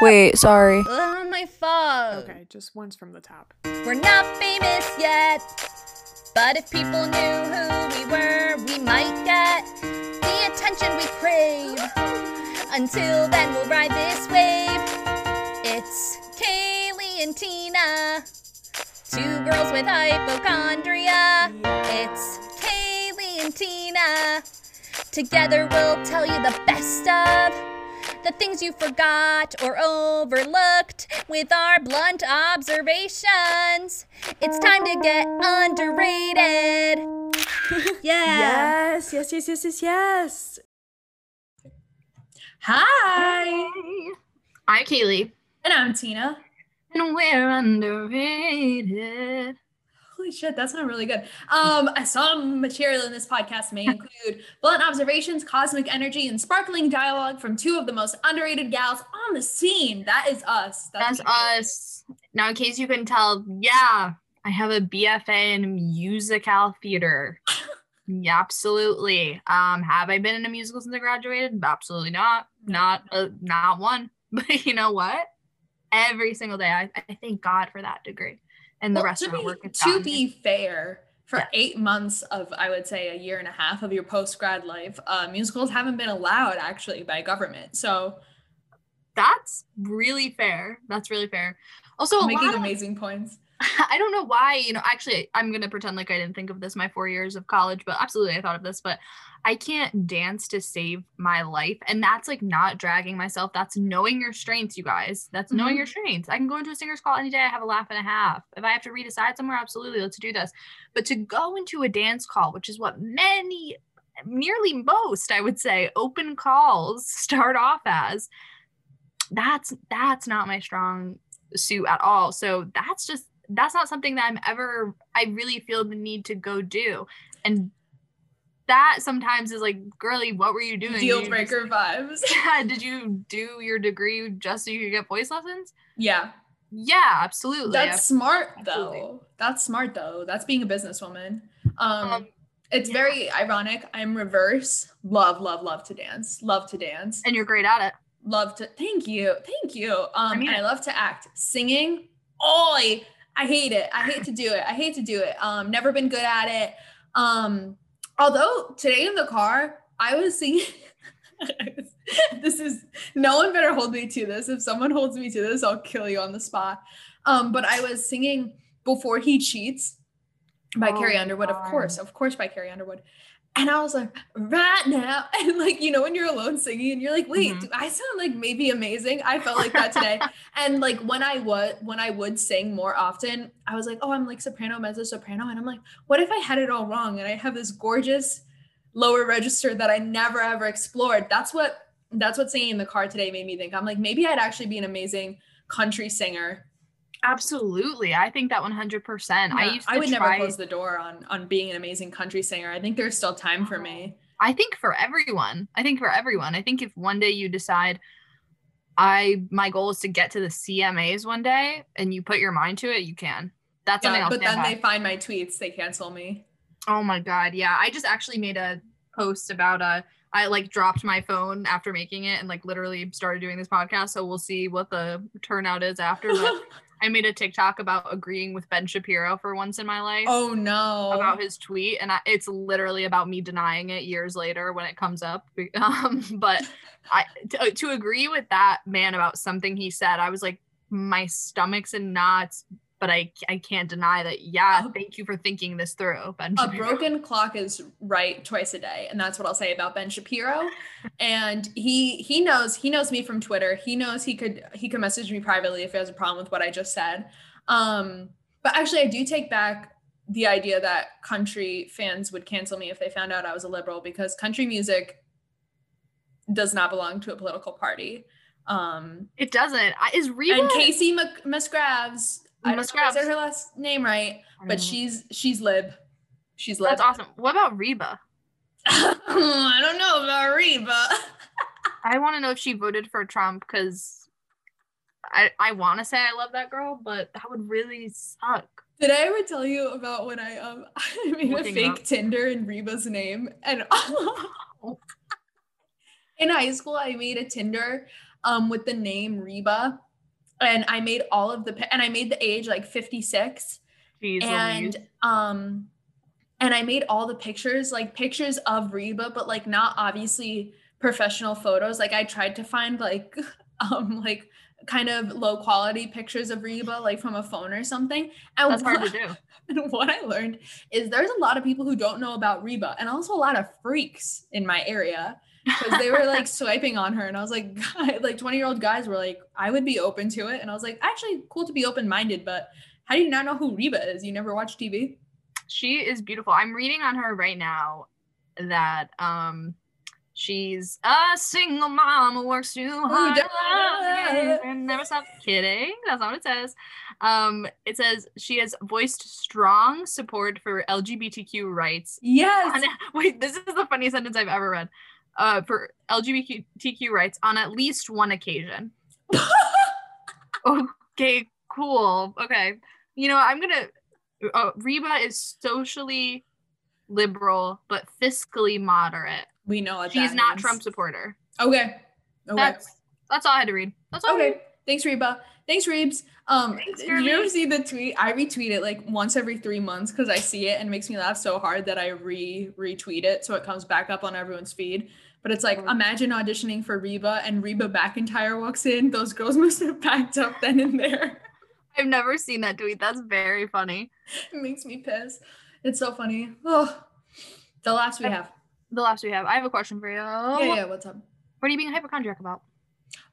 Wait, sorry. Oh, my phone. Okay, just once from the top. We're not famous yet, but if people knew who we were, we might get the attention we crave. Until then, we'll ride this wave. It's Kaylee and Tina, two girls with hypochondria. It's Kaylee and Tina. Together, we'll tell you the best of the things you forgot or overlooked with our blunt observations. It's time to get underrated. yeah. Yes, yes, yes, yes, yes, yes. Hi, I'm Kaylee. and I'm Tina. And we're underrated. Holy shit, that sounded really good. Um, some material in this podcast may include blunt observations, cosmic energy, and sparkling dialogue from two of the most underrated gals on the scene. That is us. That's me. us. Now, in case you couldn't tell, yeah, I have a BFA in musical theater. yeah, absolutely. Um, have I been in a musical since I graduated? Absolutely not. Not uh, not one. But you know what? Every single day, I, I thank God for that degree and the Well, rest to be, work. to be fair, for Yeah. eight months of I would say a year and a half of your post grad life, uh, musicals haven't been allowed actually by government. So that's really fair. That's really fair. Also, making lot of- amazing points. I don't know why, you know, actually, I'm going to pretend like I didn't think of this my four years of college, but absolutely I thought of this. But I can't dance to save my life. And that's like not dragging myself. That's knowing your strengths, you guys. That's knowing Mhm. your strengths. I can go into a singer's call any day. I have a laugh and a half. If I have to read a side somewhere, absolutely, let's do this. But to go into a dance call, which is what many, nearly most, I would say, open calls start off as, that's that's not my strong suit at all. So that's just that's not something that I'm ever I really feel the need to go do. And that sometimes is like, girly, what were you doing? Deal breaker vibes. yeah, did you do your degree just so you could get voice lessons? yeah. Yeah, absolutely. That's smart Absolutely. though. That's smart though. That's being a businesswoman. Um, Um, it's yeah. very ironic. I'm reverse. Love, love, love to dance. Love to dance. and you're great at it. Love to thank you. Thank you. Um mean and I love to act. Singing. Oh, I, I hate it. I hate to do it. I hate to do it. Um, never been good at it. Um, although today in the car, I was singing. this is no one better hold me to this. If someone holds me to this, I'll kill you on the spot. Um, but I was singing Before He Cheats by Oh Carrie Underwood, of course, of course, by Carrie Underwood. And I was like, right now. And like, you know, when you're alone singing and you're like, wait, Mhm. do I sound like maybe amazing? I felt like that today. and like when I would when I would sing more often, I was like, oh, I'm like soprano, mezzo soprano. And I'm like, what if I had it all wrong? And I have this gorgeous lower register that I never ever explored. That's what that's what singing in the car today made me think. I'm like, maybe I'd actually be an amazing country singer. Absolutely. I think that 100%. I used to I would try, never close the door on on being an amazing country singer. I think there's still time for oh, me. I think for everyone. I think for everyone. I think if one day you decide I my goal is to get to the CMAs one day and you put your mind to it, you can. That's something Yeah, I'll but then by. they find my tweets, they cancel me. Oh my god, yeah. I just actually made a post about a I like dropped my phone after making it and like literally started doing this podcast. So we'll see what the turnout is after. But I made a TikTok about agreeing with Ben Shapiro for once in my life. oh no. About his tweet, and I, it's literally about me denying it years later when it comes up. Um, but I to, to agree with that man about something he said, I was like, my stomach's in knots, but I I can't deny that. Yeah, Oh. thank you for thinking this through, Ben. Shapiro. A broken clock is right twice a day and that's what i'll say about ben shapiro and he he knows he knows me from twitter he knows he could he could message me privately if he has a problem with what i just said um but actually i do take back the idea that country fans would cancel me if they found out i was a liberal because country music does not belong to a political party um It doesn't. Is Reba? and Kacey Mc- musgraves i don't know I said her last name right but she's she's lib she's lib That's awesome. What about Reba? I don't know about Reba. I want to know if she voted for Trump because I I want to say I love that girl, but that would really suck. Did I ever tell you about when I um I made a fake up. Tinder in Reba's name and in high school I made a Tinder um, with the name Reba, and I made all of the and I made the age like 56, Jeez and Louise. um, and I made all the pictures like pictures of Reba, but like not obviously professional photos. Like I tried to find like um like kind of low quality pictures of Reba like from a phone or something. And That's hard to do. and what I learned is there's a lot of people who don't know about Reba and also a lot of freaks in my area because they were like swiping on her and I was like, God, like 20 year old guys were like, I would be open to it. And I was like, actually cool to be open minded, but how do you not know who Reba is? You never watch TV? She is beautiful. I'm reading on her right now that um she's a single mom who works too hard love and never stop kidding. That's not what it says. Um, it says she has voiced strong support for LGBTQ rights. Yes. on- wait, this is the funniest sentence I've ever read. Uh, for LGBTQ rights on at least one occasion. Okay, cool. Okay. You know, I'm gonna. Uh, Reba is socially liberal but fiscally moderate. we know what She's that not. Trump supporter. Okay. Okay. That's that's all I had to read. That's all. I Okay. Thanks, Reba. Thanks, Reebs. Um, Thanks, you ever see the tweet? I retweet it like once every three months because I see it and it makes me laugh so hard that I re retweet it so it comes back up on everyone's feed. But it's like Oh. imagine auditioning for Reba and Reba McEntire walks in. Those girls must have packed up then and there. I've never seen that tweet. That's very funny. it makes me piss. It's so funny. Oh, the last we have. The last we have. I have a question for you. Yeah, yeah. What's up? What are you being hypochondriac about?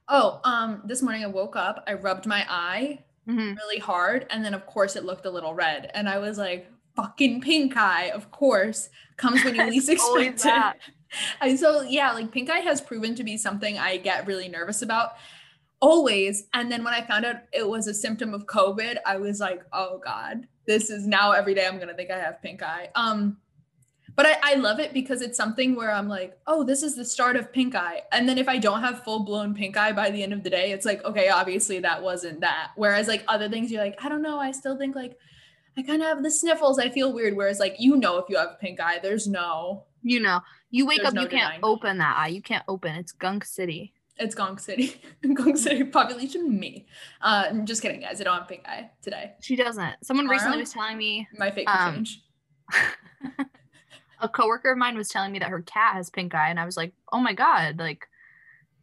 Oh, um, this morning I woke up. I rubbed my eye hmm really hard and then of course it looked a little red and i was like fucking pink eye of course comes when you least expect it I, so yeah like pink eye has proven to be something i get really nervous about always and then when i found out it was a symptom of covid i was like oh god this is now every day i'm gonna think i have pink eye um but I, I love it because it's something where I'm like, oh, this is the start of pink eye. And then if I don't have full blown pink eye by the end of the day, it's like, okay, obviously that wasn't that. Whereas like other things, you're like, I don't know. I still think like I kind of have the sniffles. I feel weird. Whereas like, you know, if you have pink eye, there's no, You know, you wake There's up, no you can't open that eye. You can't open. It's Gunk City. it's Gong City. Gong City population, me. Uh, I'm just kidding, guys. I don't have pink eye today. She doesn't. Someone recently was telling me My fake Um, change. a coworker of mine was telling me that her cat has pink eye, and I was like, "Oh my god, like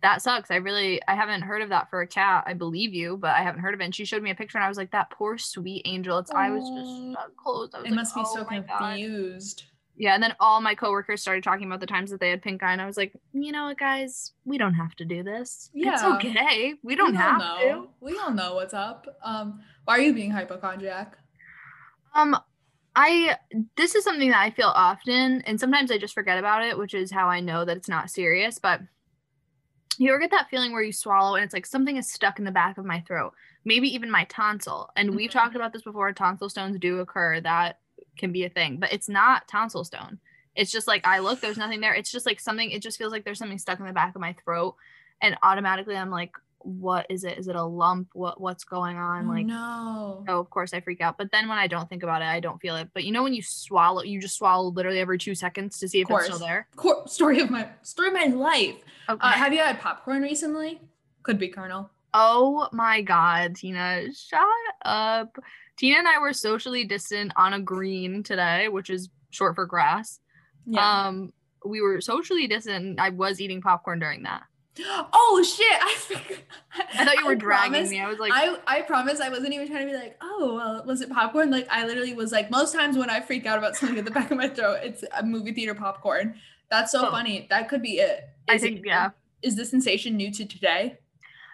that sucks." I really, I haven't heard of that for a cat. I believe you, but I haven't heard of it. And she showed me a picture, and I was like, "That poor sweet angel." Its eye was just closed. I was It like, must be "Oh so confused. God." Yeah, and then all my coworkers started talking about the times that they had pink eye, and I was like, "You know what, guys? We don't have to do this. Yeah. It's okay. We don't we have know. to." We all know what's up. Um, why are you being hypochondriac? Um, I this is something that I feel often, and sometimes I just forget about it, which is how I know that it's not serious. But you ever get that feeling where you swallow and it's like something is stuck in the back of my throat, maybe even my tonsil. And we've Mhm. talked about this before. Tonsil stones do occur. That can be a thing, but it's not tonsil stone. It's just like I look, there's nothing there. It's just like something. It just feels like there's something stuck in the back of my throat, and automatically I'm like, what is it? Is it a lump? What what's going on? Oh, like no. so of course I freak out. But then when I don't think about it, I don't feel it. But you know when you swallow, you just swallow literally every two seconds to see if it's still there. Cor- story of my story of my life. Okay. Uh, have you had popcorn recently? Could be kernel. oh my god, Tina, shut up. Tina and I were socially distant on a green today, which is short for grass. Yeah. Um, we were socially distant. I was eating popcorn during that. oh shit! I. I thought you were dragging promise- me. I was like, I I promise I wasn't even trying to be like, oh, well, was it popcorn? Like I literally was like, most times when I freak out about something at the back of my throat, it's a movie theater popcorn. That's so Oh. funny. That could be it. I Is it- think yeah. Is the sensation new to today?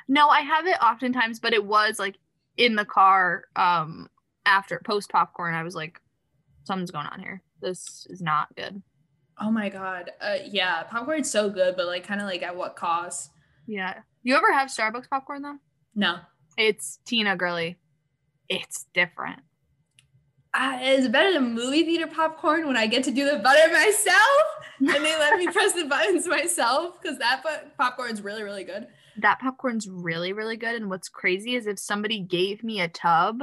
No, I have it oftentimes, but it was like in the car um after post popcorn. I was like, something's going on here. This is not good. Oh my god. Uh, yeah, popcorn's so good, but like kind of like at what cost? Yeah. You ever have Starbucks popcorn though? No. It's Tina girly. It's different. Uh, it's better than movie theater popcorn when I get to do the butter myself and they let me press the buttons myself because that po- popcorn is really, really good. That popcorn's really, really good. And what's crazy is if somebody gave me a tub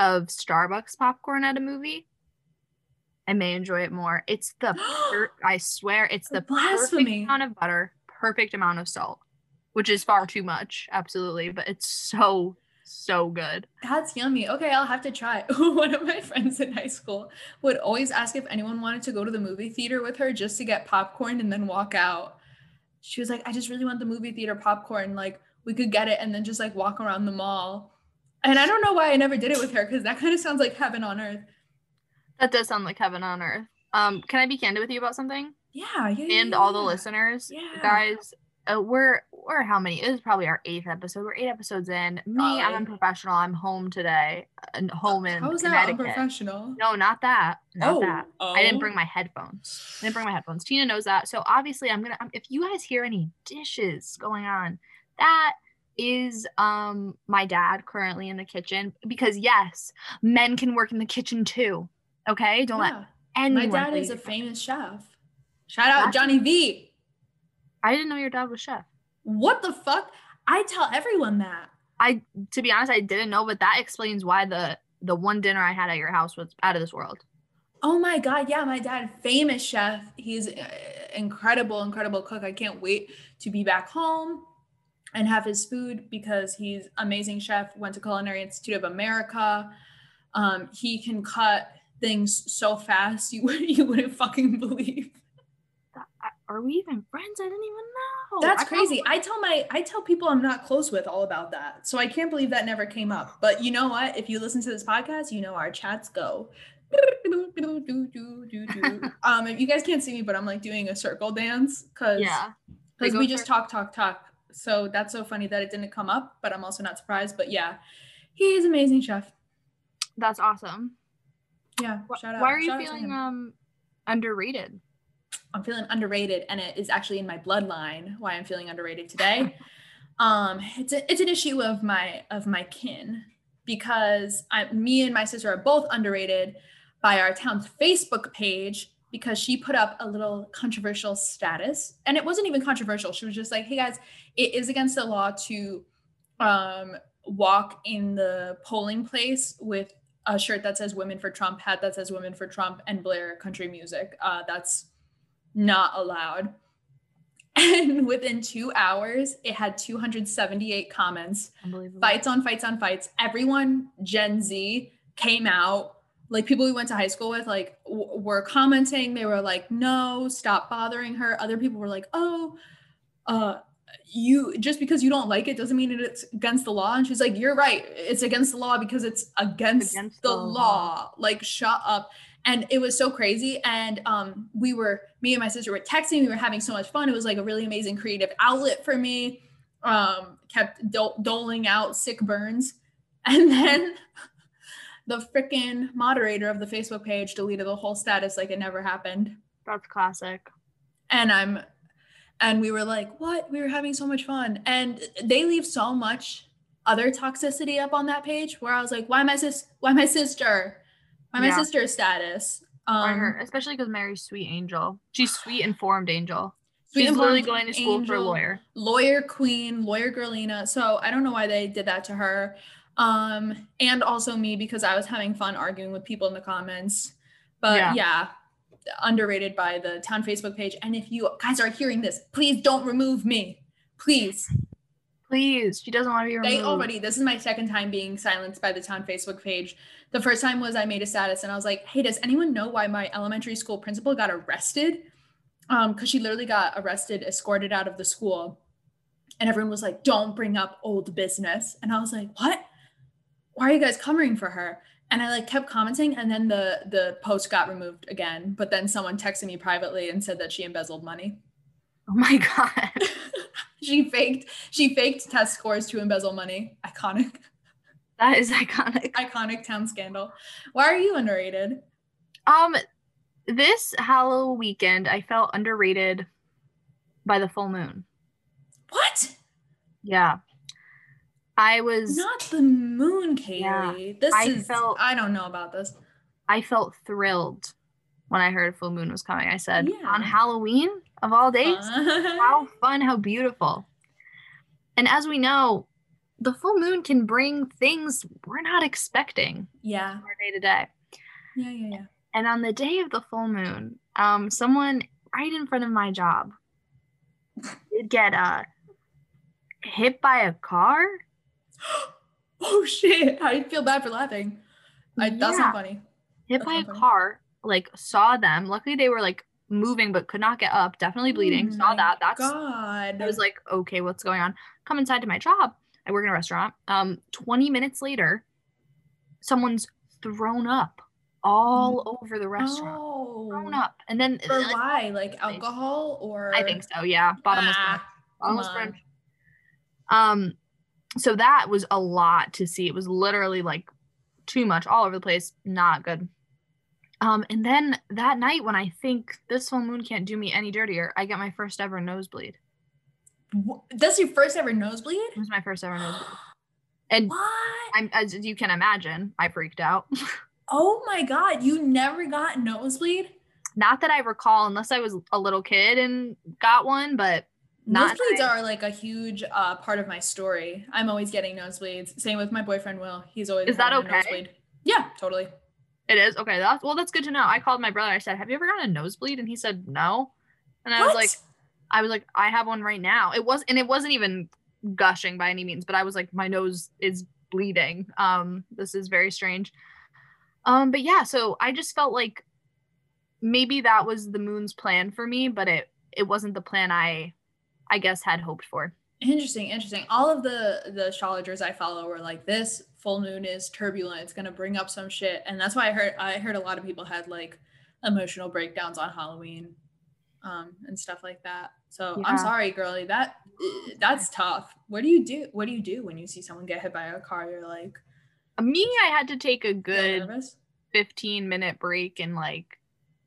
of Starbucks popcorn at a movie, I may enjoy it more. It's the per- I swear it's the perfect amount of butter, perfect amount of salt. which is far too much, absolutely, but it's so so good. That's yummy. Okay, I'll have to try. One of my friends in high school would always ask if anyone wanted to go to the movie theater with her just to get popcorn and then walk out. She was like, I just really want the movie theater popcorn. Like, we could get it and then just like walk around the mall. And I don't know why I never did it with her because that kind of sounds like heaven on earth. That does sound like heaven on earth. Um, can I be candid with you about something? Yeah, yeah. yeah, And all the yeah. listeners, Yeah. guys, uh, we're we're how many? It is probably our eighth episode. We're eight episodes in. Me, I'm Probably. unprofessional. I'm home today, and home in How is that unprofessional? No, not that. Not oh, that. oh. I didn't bring my headphones. I didn't bring my headphones. Tina knows that. So obviously, I'm gonna. Um, if you guys hear any dishes going on, that is um my dad currently in the kitchen because yes, men can work in the kitchen too. Okay, don't let Yeah. anyone. My dad is a famous chef. Shout out That's- Johnny V. I didn't know your dad was chef. What the fuck? I tell everyone that. I, to be honest, I didn't know, but that explains why the the one dinner I had at your house was out of this world. Oh my god, yeah, my dad, famous chef. He's uh, incredible, incredible cook. I can't wait to be back home and have his food because he's amazing chef. Went to Culinary Institute of America. Um, he can cut things so fast you would you wouldn't fucking believe. Are we even friends? I didn't even know. That's I crazy. I tell my I tell people I'm not close with all about that. So I can't believe that never came up. But you know what? If you listen to this podcast, you know our chats go. um, if you guys can't see me, but I'm like doing a circle dance because Yeah. because we just talk, talk, talk. So that's so funny that it didn't come up, but I'm also not surprised. But yeah, he is amazing chef. That's awesome. Yeah. Wh- shout out. Why are you shout feeling um underrated? I'm feeling underrated, and it is actually in my bloodline why I'm feeling underrated today. um, it's a, it's an issue of my of my kin because I, me and my sister are both underrated by our town's Facebook page because she put up a little controversial status, and it wasn't even controversial. She was just like, "Hey guys, it is against the law to um, walk in the polling place with." A shirt that says "Women for Trump," hat that says "Women for Trump," and blare country music. Uh, that's not allowed. And within two hours, it had 278 comments, Unbelievable. fights on fights on fights. Everyone, Gen Z, came out. Like people we went to high school with, like w- were commenting. They were like, "No, stop bothering her." Other people were like, "Oh, uh, you just because you don't like it doesn't mean it's against the law." And she's like, "You're right. It's against the law because it's against, Against the, the law. law. Like, shut up." and it was so crazy and um we were me and my sister were texting we were having so much fun it was like a really amazing creative outlet for me um kept do- doling out sick burns and then the freaking moderator of the facebook page deleted the whole status like it never happened That's classic. and i'm and we were like what we were having so much fun and they leave so much other toxicity up on that page where i was like why my sis why my sister why my Yeah. sister's status um her, especially because Mary's sweet angel. She's sweet informed angel. Sweet She's literally going to school for a lawyer. lawyer queen, lawyer girlina. So I don't know why they did that to her. Um, and also me because I was having fun arguing with people in the comments. But Yeah. yeah. underrated by the town Facebook page. And if you guys are hearing this, please don't remove me. Please. Please, she doesn't want to be removed. They already, this is my second time being silenced by the town Facebook page. The first time was I made a status and I was like, hey, does anyone know why my elementary school principal got arrested? Um, because she literally got arrested, escorted out of the school. And everyone was like, don't bring up old business. And I was like, what? Why are you guys covering for her? And I like kept commenting and then the the post got removed again. But then someone texted me privately and said that she embezzled money. Oh my god. she faked she faked test scores to embezzle money. Iconic. That is iconic. iconic town scandal. Why are you underrated? Um, this Halloween weekend, I felt underrated by the full moon. What? Yeah, I was. Not the moon, Kaylee. Yeah, this I is felt- I don't know about this. I felt thrilled when I heard full moon was coming. I said, Yeah. on Halloween of all days, Uh, how fun, how beautiful. And as we know, the full moon can bring things we're not expecting yeah. our day to day. Yeah, yeah, yeah. And on the day of the full moon, um, someone right in front of my job did get uh hit by a car. oh shit! I feel bad for laughing. I, that's Yeah. not funny. hit That's by a funny. car, like saw them. Luckily they were like moving but could not get up, definitely bleeding. Oh saw that. That's God. I was like, okay, what's going on? Come inside to my job. I work in a restaurant. Um, 20 minutes later, someone's thrown up all over the restaurant. Thrown oh. up. And then For like, why? Like alcohol or? I think so, yeah. Bottomless Ah, brunch. Bottomless brunch. Um, so that was a lot to see. It was literally like too much all over the place. Not good. Um, and then that night when I think this full moon can't do me any dirtier, I get my first ever nosebleed. Wh- That's your first ever nosebleed? It was my first ever nosebleed. And What? I'm as you can imagine, I freaked out. Oh my god, you never got nosebleed? Not that I recall, unless I was a little kid and got one, but Nosebleeds are like a huge uh, part of my story. I'm always getting nosebleeds. Same with my boyfriend Will. He's always Is that okay? nosebleed. Yeah, totally. it is okay. That's well, that's good to know. I called my brother. I said, "Have you ever gotten a nosebleed?" And he said, "No." And I was like, "I was like, I have one right now." It was, and it wasn't even gushing by any means, but I was like, my nose is bleeding. Um, this is very strange. Um, but yeah, so I just felt like maybe that was the moon's plan for me, but it it wasn't the plan I, I guess, had hoped for. Interesting, interesting. All of the the astrologers I follow were like, this full moon is turbulent. It's gonna bring up some shit, and that's why I heard I heard a lot of people had like emotional breakdowns on Halloween, um, and stuff like that. So I'm sorry, girly. That that's tough. What do you do? What do you do when you see someone get hit by a car? You're like, Me, I had to take a good 15 minute break and like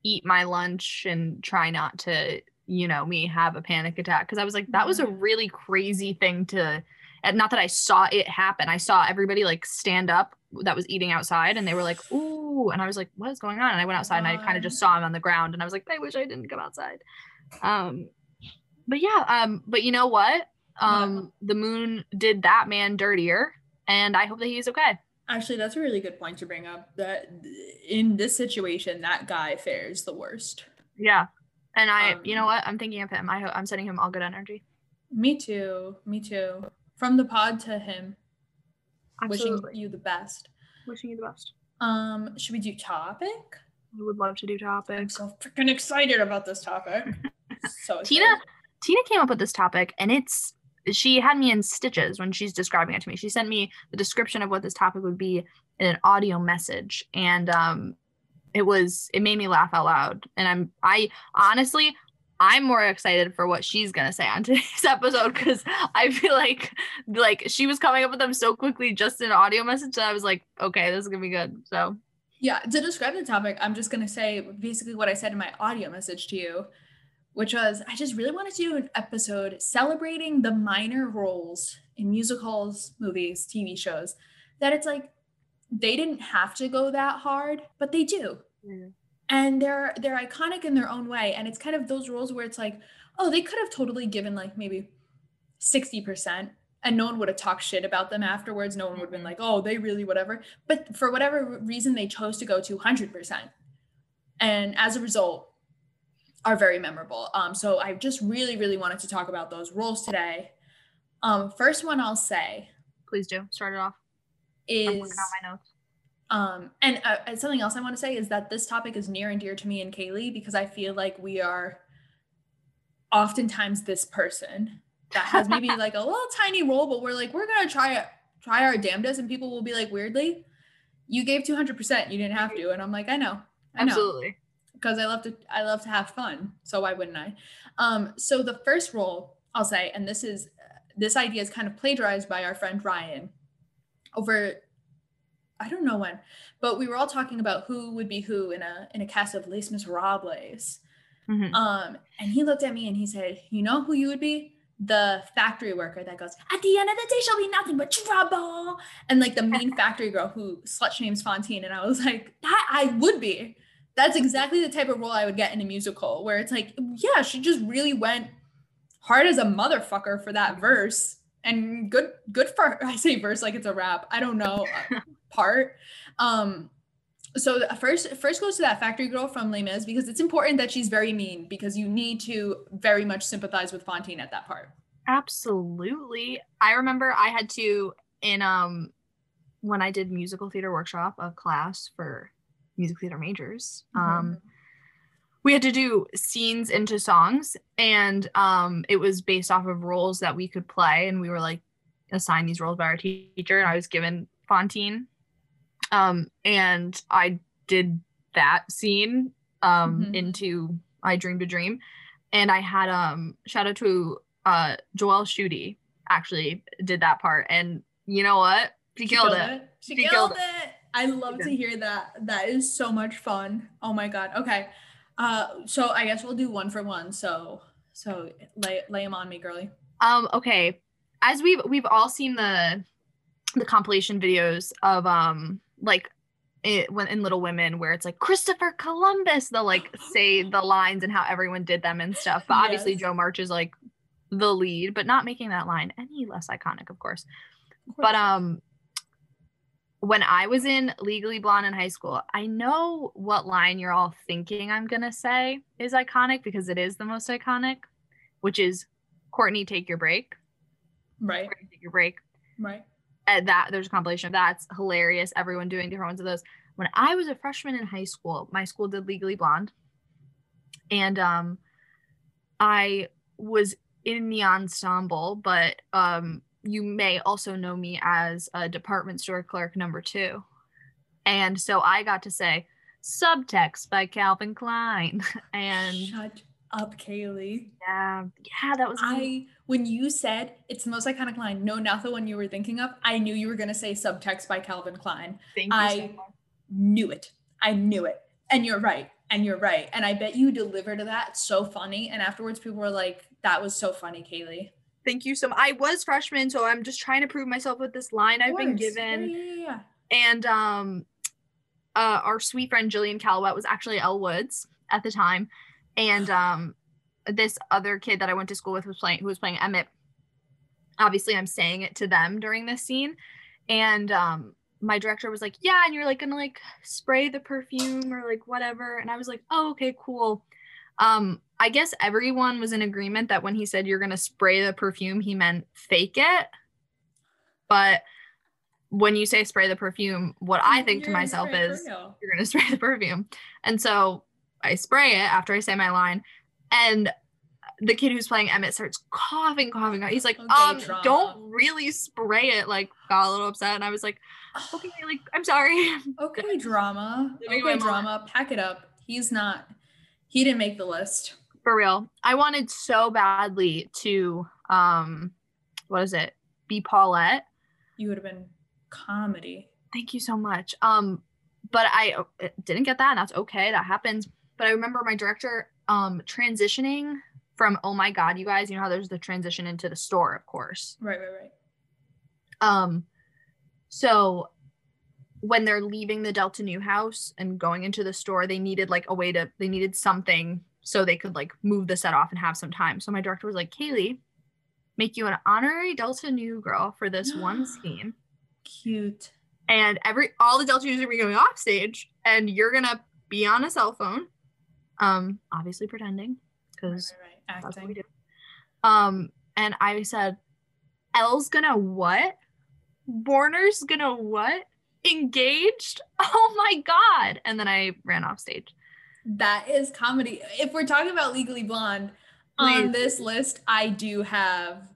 eat my lunch and try not to you know me have a panic attack because i was like that was a Mhm. really crazy thing to and not that i saw it happen i saw everybody like stand up that was eating outside and they were like ooh and i was like what is going on and i went outside and i kind of just saw him on the ground and i was like i wish i didn't come outside um but yeah um but you know what um the moon did that man dirtier and i hope that he's okay Actually, that's a really good point to bring up. That in this situation, that guy fares the worst. Yeah. And I, you know Um, what? I'm thinking of him. I ho- I'm sending him all good energy. Me too. Me too. From the pod to him, wishing you the best. Wishing you the best. Um, should we do topic? I would love to do topic. I'm so freaking excited about this topic. so Tina. Tina came up with this topic, and it's she had me in stitches when she's describing it to me. She sent me the description of what this topic would be in an audio message, and um, it was it made me laugh out loud. And I'm I honestly. I'm more excited for what she's gonna say on today's episode because I feel like like she was coming up with them so quickly just in audio message that I was like, okay, this is gonna be good. So Yeah, to describe the topic, I'm just gonna say basically what I said in my audio message to you, which was I just really wanted to do an episode celebrating the minor roles in musicals, movies, TV shows. That it's like they didn't have to go that hard, but they do. And they're they're iconic in their own way. And it's kind of those roles where it's like, oh, they could have totally given like maybe 60% and no one would have talked shit about them afterwards. No one would have been like, oh, they really whatever. But for whatever reason, they chose to go to 100%. And as a result, are very memorable. Um, so I just really, really wanted to talk about those roles today. Um, first one I'll say please do start it off. Is looking at my notes. um, and uh, and something else I want to say is that this topic is near and dear to me and Kaylee because I feel like we are oftentimes this person that has maybe like a little tiny role, but we're like, we're gonna try it, try our damnedest, and people will be like, weirdly, you gave 200%, you didn't have to. And I'm like, I know, I know Absolutely. because I love to I love to have fun. So why wouldn't I? Um, so the first role I'll say, and this is this idea is kind of plagiarized by our friend Ryan over I don't know when, but we were all talking about who would be who in a in a cast of Les Miserables. Mhm. Um, and he looked at me and he said, "You know who you would be." The factory worker that goes, at the end of the day, shall be nothing but trouble. And like the mean factory girl who slut shames Fantine. And I was like, that I would be that's exactly the type of role I would get in a musical where it's like, yeah, she just really went hard as a motherfucker for that verse. And good, good for. I say verse like it's a rap. I don't know uh, part. Um, so first, first goes to that factory girl from Les Mis because it's important that she's very mean because you need to very much sympathize with Fantine at that part. Absolutely. I remember I had to in um when I did musical theater workshop, a class for music theater majors. Um we had to do scenes into songs and um it was based off of roles that we could play and we were like assigned these roles by our teacher and I was given Fantine. Um and I did that scene um Mhm. into I Dreamed a Dream and I had um shout out to uh Joelle Schutte actually did that part and you know what she, She killed, it. She, She killed, killed it. I love to hear that. That is so much fun. Oh my god. Okay. Uh, so I guess we'll do one for one. So so lay lay them on me, girly. Um okay as we've we've all seen the the compilation videos of um like it when in Little Women where it's like Christopher Columbus they'll like say the lines and how everyone did them and stuff but obviously Yes. Jo March is like the lead but not making that line any less iconic of course But um when I was in Legally Blonde in high school, I know what line you're all thinking I'm going to say is iconic because it is the most iconic, which is Courtney take your break. right, Courtney take your break. right. And that there's a compilation of that's hilarious. Everyone doing different ones of those. When I was a freshman in high school, my school did Legally Blonde. And um I was in the ensemble, but um you may also know me as a department store clerk number two. And so I got to say subtext by Calvin Klein. And Shut up, Kaylee. yeah, yeah, that was I when you said it's the most iconic line, no, not the one you were thinking of. I knew you were gonna say subtext by Calvin Klein. thank you so I-. Knew it. I knew it. And you're right. And you're right. And I bet you delivered that. So funny. And afterwards, people were like, "That was so funny, Kaylee." Thank you so much. I was freshman, so I'm just trying to prove myself with this line I've been given. Yeah, yeah, yeah. and um uh our sweet friend Jillian Calouette was actually Elle Woods at the time and um this other kid that I went to school with was playing who was playing Emmett obviously I'm saying it to them during this scene and um my director was like yeah and you're like gonna like spray the perfume or like whatever and I was like oh okay cool um I guess everyone was in agreement that when he said you're gonna spray the perfume he meant fake it but when you say spray the perfume, what I think to You're gonna myself spray it for is real. you're gonna spray the perfume. And so I spray it after I say my line, and the kid who's playing Emmett starts coughing, coughing. coughing. He's like, Okay, um, drama. don't really spray it. Like, got a little upset, and I was like, okay, like, I'm sorry. Okay, drama. Okay, drama. Pack it up. He's not. He didn't make the list. For real, I wanted so badly to, um, what is it? Be Paulette. You would have been comedy. Thank you so much. Um, but I uh, didn't get that, and that's okay. That happens. But I remember my director um transitioning from oh my god, you guys, you know how there's the transition into the store, of course. Right, right, right. Um, so when they're leaving the Delta Nu House and going into the store, they needed like a way to they needed something so they could like move the set off and have some time. So my director was like, Kaylee, make you an honorary Delta Nu girl for this one scene Cute. and every all the Delta Nus are gonna be going off stage, and you're gonna be on a cell phone, um, obviously pretending because right, right. that's what we Acting. do. Um, and I said, Elle's gonna what? Warner's gonna what? Engaged? Oh my god! And then I ran off stage. That is comedy. If we're talking about Legally Blonde, on this list, I do have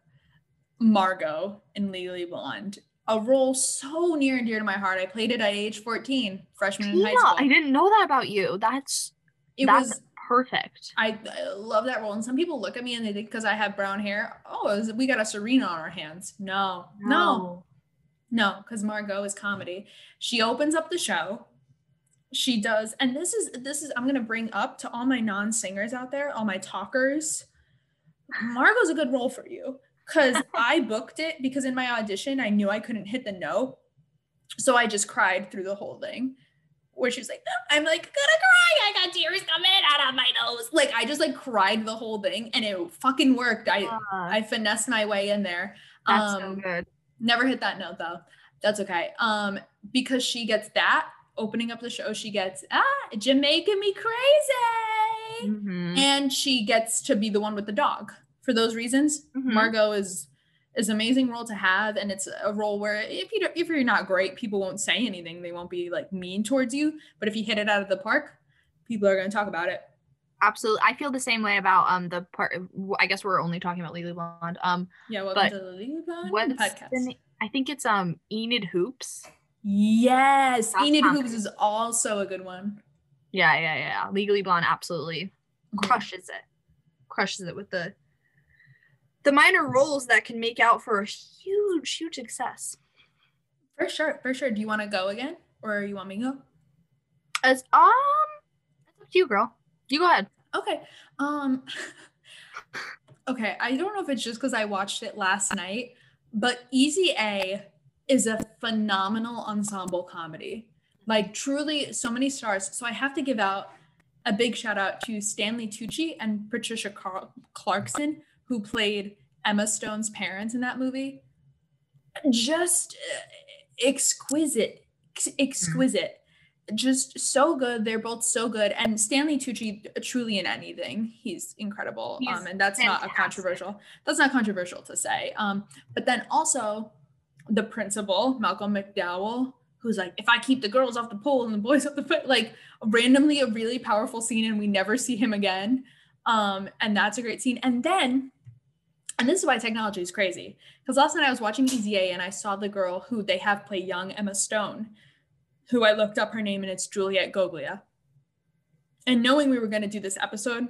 Margot in Legally Blonde, a role so near and dear to my heart. I played it at age 14, freshman in high school. I didn't know that about you. That's it that's was perfect. I, I love that role. And some people look at me and they think because I have brown hair, oh, was- we got a Serena on our hands. No, no, no, because Margot is comedy. She opens up the show. She does, and this is this is I'm gonna bring up to all my non-singers out there, all my talkers. Margot's a good role for you because I booked it because in my audition I knew I couldn't hit the note, so I just cried through the whole thing. Where she's like, I'm like gonna cry. I got tears coming out of my nose. Like I just like cried the whole thing, and it fucking worked. I Uh, I finessed my way in there. that's so Um, good. Never hit that note though. That's okay. Um, because she gets that opening up the show, she gets ah Jamaica me crazy, Mhm. and she gets to be the one with the dog for those reasons. Mhm. Margot is is an amazing role to have, and it's a role where if you don't, if you're not great, people won't say anything. They won't be like mean towards you. But if you hit it out of the park, people are going to talk about it. Absolutely. I feel the same way about um the part I guess we're only talking about Legally Blonde. Um Yeah, welcome But to the Legally Blonde podcast. the I think it's um Enid Hoops. yes, That's Enid Hoops is also a good one. Yeah, yeah, yeah. Legally Blonde absolutely Mhm. crushes it. Crushes it with the the minor roles that can make out for a huge, huge success. For sure, for sure. Do you want to go again, or you want me to go? As um it's up to you, girl. You go ahead. Okay. Um Okay, I don't know if it's just cuz I watched it last night, but Easy A is a phenomenal ensemble comedy. Like truly so many stars. So I have to give out a big shout out to Stanley Tucci and Patricia Car- Clarkson who played Emma Stone's parents in that movie. Just uh, exquisite ex- exquisite just so good. They're both so good. And Stanley Tucci, truly in anything, he's incredible. He's um, and that's not a controversial. That's not controversial to say. Um, but then also the principal, Malcolm McDowell, who's like, if I keep the girls off the pole and the boys off the foot, like randomly a really powerful scene, and we never see him again. Um, and that's a great scene. And then, and this is why technology is crazy. Because last night I was watching Easy A and I saw the girl who they have play young Emma Stone who I looked up her name and it's Juliet Goglia. And knowing we were going to do this episode,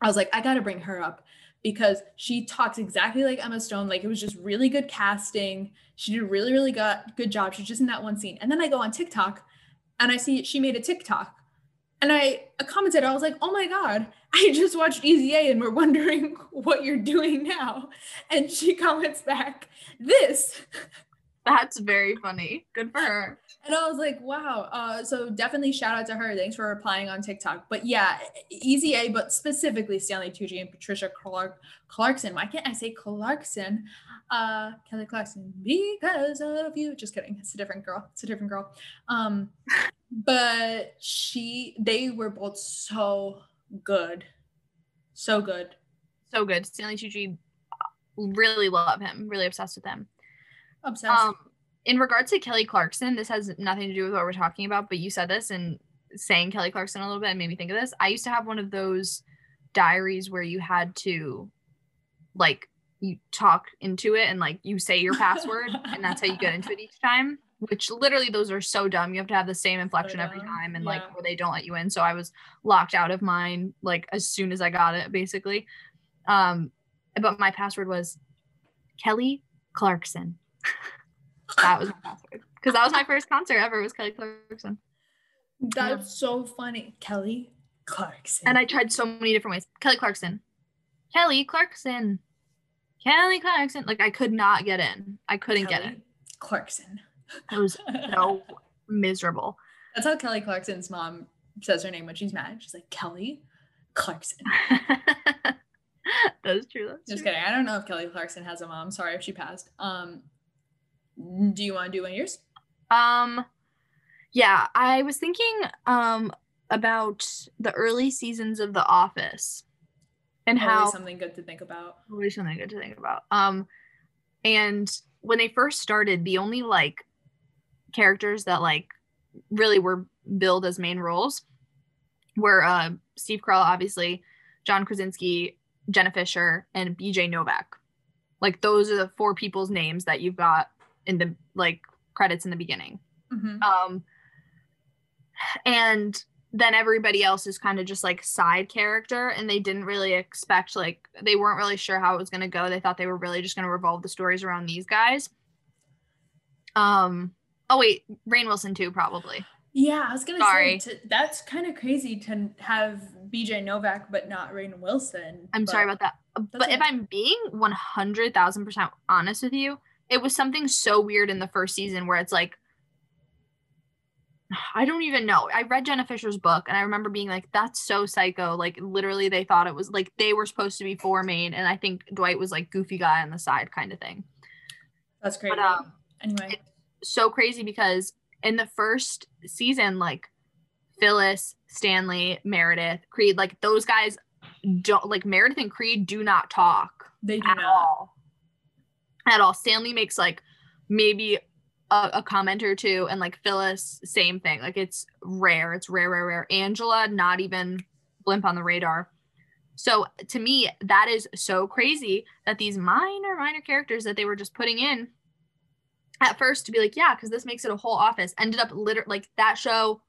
I was like, I got to bring her up because she talks exactly like Emma Stone. Like it was just really good casting. She did a really, really good, good job. She's just in that one scene. And then I go on TikTok and I see she made a TikTok. And I commented, I was like, oh my God, I just watched Easy A and we're wondering what you're doing now. And she comments back, this. That's very funny. Good for her. And I was like, wow. Uh, so definitely shout out to her. Thanks for replying on TikTok. But yeah, Easy A, but specifically Stanley Tucci and Patricia Clark Clarkson. Why can't I say Clarkson? Uh, Kelly Clarkson, because of you. Just kidding. It's a different girl. It's a different girl. Um, but she, they were both so good, so good. So good. Stanley Tucci really love him. Really obsessed with him. Obsessed. Um, in regards to Kelly Clarkson, this has nothing to do with what we're talking about, but you said this and saying Kelly Clarkson a little bit made me think of this. I used to have one of those diaries where you had to like you talk into it and like you say your password and that's how you get into it each time. Which literally those are so dumb. You have to have the same inflection every time and Yeah. like where they don't let you in. So I was locked out of mine like as soon as I got it, basically. Um, but my password was Kelly Clarkson. That was my password because that was my first concert ever. Was Kelly Clarkson, That's so funny. Kelly Clarkson. and I tried so many different ways. Kelly Clarkson, Kelly Clarkson, Kelly Clarkson. Like I could not get in. I couldn't get in. Clarkson. It was so miserable. That's how Kelly Clarkson's mom says her name when she's mad. She's like Kelly Clarkson. That's true. That's Just true. kidding. I don't know if Kelly Clarkson has a mom. Sorry if she passed. Um, do you want to do one of yours? Um, yeah, I was thinking um about the early seasons of The Office and Always how something good to think about. always something good to think about. Um, and when they first started, the only like characters that like really were billed as main roles were uh Steve Carell, obviously, John Krasinski, Jenna Fischer, and BJ Novak. Like those are the four people's names that you've got in the like credits in the beginning. Mhm. Um, and then everybody else is kind of just like side character, and they didn't really expect like they weren't really sure how it was gonna go. They thought they were really just gonna revolve the stories around these guys. Um. Oh wait, Rainn Wilson too, probably. Yeah, I was gonna Sorry. say to, that's kind of crazy to have BJ Novak but not Rainn Wilson. I'm sorry about that. But if. I'm being 100,000 percent honest with you, it was something so weird in the first season where it's like. I don't even know. I read Jenna Fischer's book and I remember being like, that's so psycho. Like, literally, they thought it was like they were supposed to be four main. And I think Dwight was like goofy guy on the side kind of thing. That's crazy. But, um, anyway, so crazy because in the first season, like Phyllis, Stanley, Meredith, Creed, like those guys don't like Meredith and Creed do not talk They do at not. all. At all. Stanley makes like maybe a, a comment or two, and like Phyllis, same thing. Like it's rare. It's rare, rare, rare. Angela, not even blimp on the radar. So to me, that is so crazy that these minor, minor characters that they were just putting in at first to be like, yeah, because this makes it a whole office, ended up literally like that show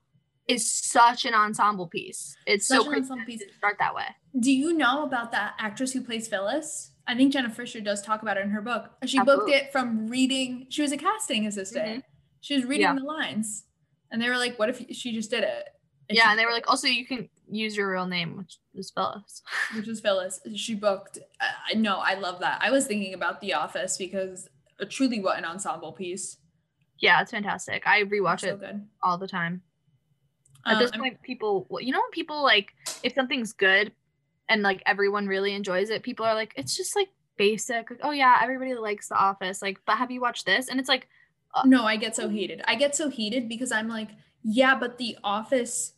is such an ensemble piece. It's Such so an crazy ensemble piece. didn't start that way. Do you know about that actress who plays Phyllis? I think Jenna Fischer does talk about it in her book. She booked it from reading. She was a casting assistant. She was reading Yeah. the lines, and they were like, "What if she just did it?" And yeah, she- and they were like, also you can use your real name, which is Phyllis. which is Phyllis. She booked. I no, I love that. I was thinking about The Office because uh, truly, what an ensemble piece. Yeah, it's fantastic. I rewatch so it good. all the time. At Um, this I'm- point, people, you know, when people like, if something's good and like everyone really enjoys it, people are like, it's just like basic. Like, oh yeah, everybody likes The Office. Like, but have you watched this? And it's like, no, I get so heated. I get so heated because I'm like, yeah, but The Office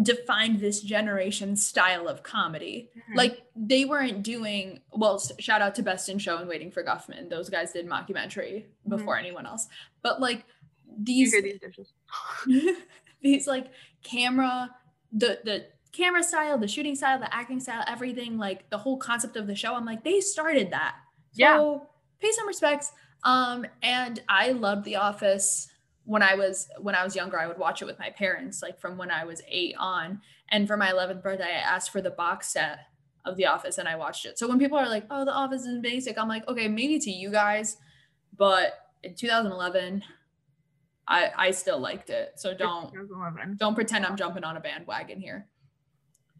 defined this generation's style of comedy. Mhm. Like they weren't doing well. Shout out to Best in Show and Waiting for Guffman. Those guys did mockumentary before anyone else. But like these these dishes. these like camera the the camera style the shooting style the acting style everything like the whole concept of the show i'm like they started that. Yeah. so pay some respects. Um and i loved the office when i was when i was younger. I would watch it with my parents like from when i was eight on. And for my 11th birthday i asked for the box set of the office and i watched it. So when people are like oh the office is basic i'm like okay maybe to you guys but in 2011 i i still liked it. So don't don't pretend I'm jumping on a bandwagon here.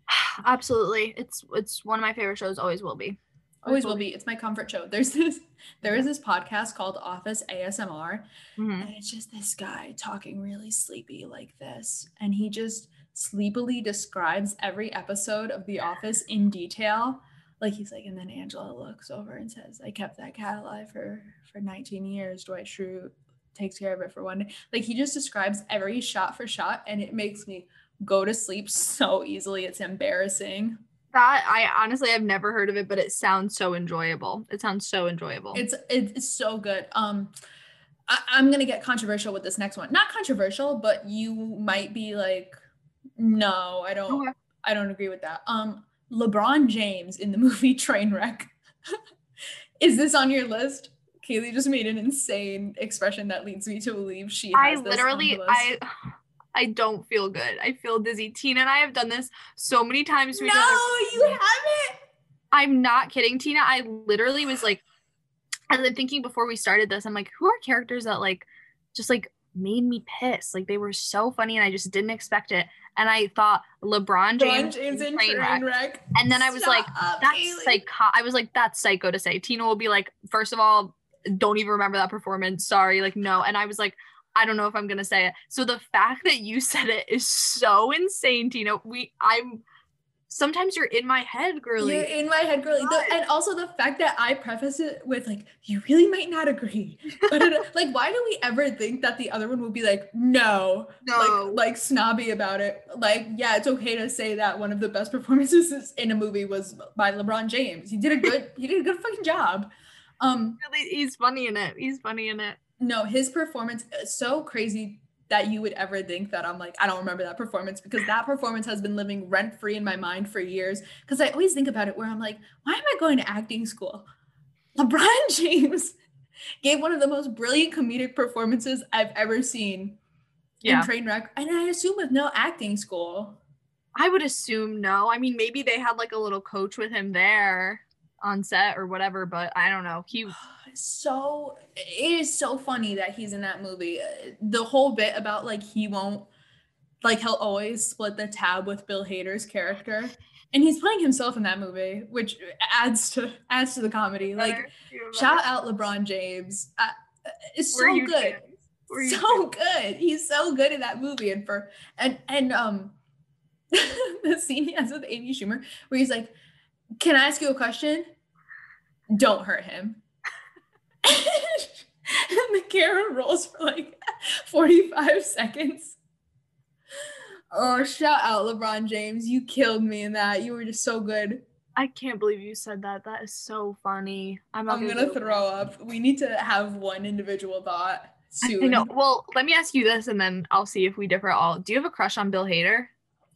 Absolutely, it's it's one of my favorite shows. Always will be. Always will be. It's my comfort show. There's this there is this podcast called Office ASMR Mhm. and it's just this guy talking really sleepy like this and he just sleepily describes every episode of The Office in detail. Like he's like and then Angela looks over and says, "I kept that cat alive for for 19 years. Dwight Schrute takes care of it for one day." Like he just describes every shot for shot and it makes me go to sleep so easily. It's embarrassing. That I honestly I've never heard of it, but it sounds so enjoyable. It sounds so enjoyable. It's it's so good. Um, I, I'm gonna get controversial with this next one. Not controversial, but you might be like, no, I don't. Okay. I don't agree with that. Um, LeBron James in the movie Trainwreck. Is this on your list? Kaylee just made an insane expression that leads me to believe she I has this on literally. I I don't feel good. I feel dizzy. Tina and I have done this so many times. no, you haven't. I'm not kidding, Tina. I literally was like, as I'm thinking before we started this, I'm like, who are characters that like just like made me piss? Like they were so funny and I just didn't expect it. And I thought LeBron James, James in in Trainwreck. Trainwreck. And then I was like, that's psycho. I was like, that's psycho to say. Tina will be like, first of all, don't even remember that performance. Sorry, like no. And I was like, I don't know if I'm gonna say it. So the fact that you said it is so insane, Tina. We, I'm. Sometimes you're in my head, girly. You're in my head, girly. The- and also the fact that I preface it with like, you really might not agree. But it- like, why do we ever think that the other one will be like, no, No. like, like snobby about it? Like, yeah, it's okay to say that one of the best performances in a movie was by LeBron James. He did a good, he did a good fucking job. Um, Really, he's funny in it. He's funny in it. No, his performance is so crazy that you would ever think that I'm like, I don't remember that performance because that performance has been living rent free in my mind for years. Because I always think about it where I'm like, why am I going to acting school? LeBron James gave one of the most brilliant comedic performances I've ever seen Yeah. in Trainwreck. And I assume with no acting school. I would assume no. I mean, maybe they had like a little coach with him there on set or whatever, but I don't know. He so it is so funny that he's in that movie. Uh, The whole bit about like he won't like he'll always split the tab with Bill Hader's character. And he's playing himself in that movie, which adds to adds to the comedy. Like shout out LeBron James. Uh, it's so good. So good. He's so good in that movie. And for and and um the scene he has with Amy Schumer where he's like, Can I ask you a question? Don't hurt him. And the camera rolls for like 45 seconds. Oh, shout out LeBron James. You killed me in that. You were just so good. I can't believe you said that. That is so funny. I'm, I'm gonna do it. throw up. We need to have one individual thought I know. Well, let me ask you this, and then I'll see if we differ at all. Do you have a crush on Bill Hader?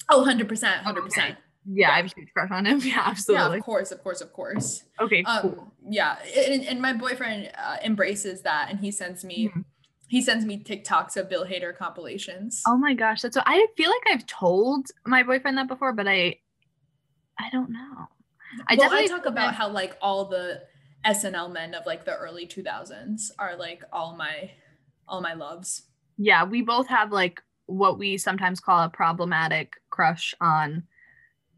Oh, 100%. 100%. Okay. Yeah, I have a huge crush on him. Yeah, absolutely. Yeah, of course, of course, of course. Okay, Um, cool. yeah, and, and my boyfriend uh, embraces that, and he sends me Mhm. he sends me TikToks of Bill Hader compilations. Oh my gosh, that's so. I feel like I've told my boyfriend that before, but I, I don't know. I well, definitely I talk about how like all the SNL men of like the early 2000s are like all my all my loves. Yeah, we both have like what we sometimes call a problematic crush on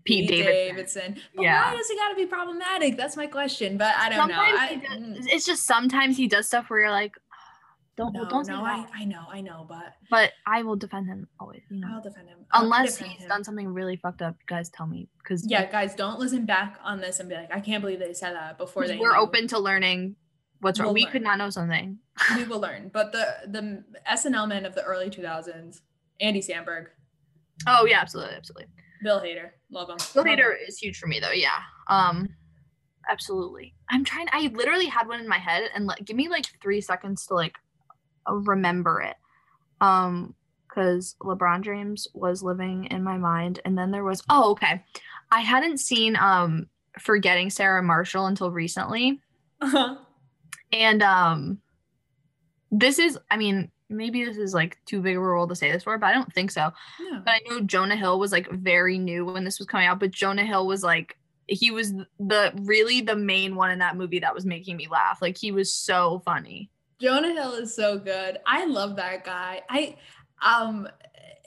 Pete, Davidson. Davidson. But Yeah. why does it got to be problematic? That's my question. But I don't Sometimes know. I, does, mm, it's just sometimes he does stuff where you're like, don't no, don't say no, I, that. I know, I know, but But I will defend him always. You know, I'll defend him. I'll unless defend he's him. done something really fucked up. You guys tell me because Yeah, guys, don't listen back on this and be like, I can't believe they said that before they. we're knew." open to learning what's wrong. We'll we learn. could not know something. we will learn. But the the SNL men of the early 2000s, Andy Samberg, Oh yeah, absolutely, absolutely. Bill Hader, love him. Bill Love him. Hader is huge for me though. Yeah. Um, absolutely. I'm trying. I literally had one in my head, and like, give me like three seconds to like remember it. Um, because LeBron James was living in my mind, and then there was. Oh, okay. I hadn't seen um Forgetting Sarah Marshall until recently, Uh-huh. and um, this is. I mean. Maybe this is like too big of a role to say this for, but I don't think so. No. But I know Jonah Hill was like very new when this was coming out, but Jonah Hill was like he was the really the main one in that movie that was making me laugh. Like he was so funny. Jonah Hill is so good. I love that guy. I um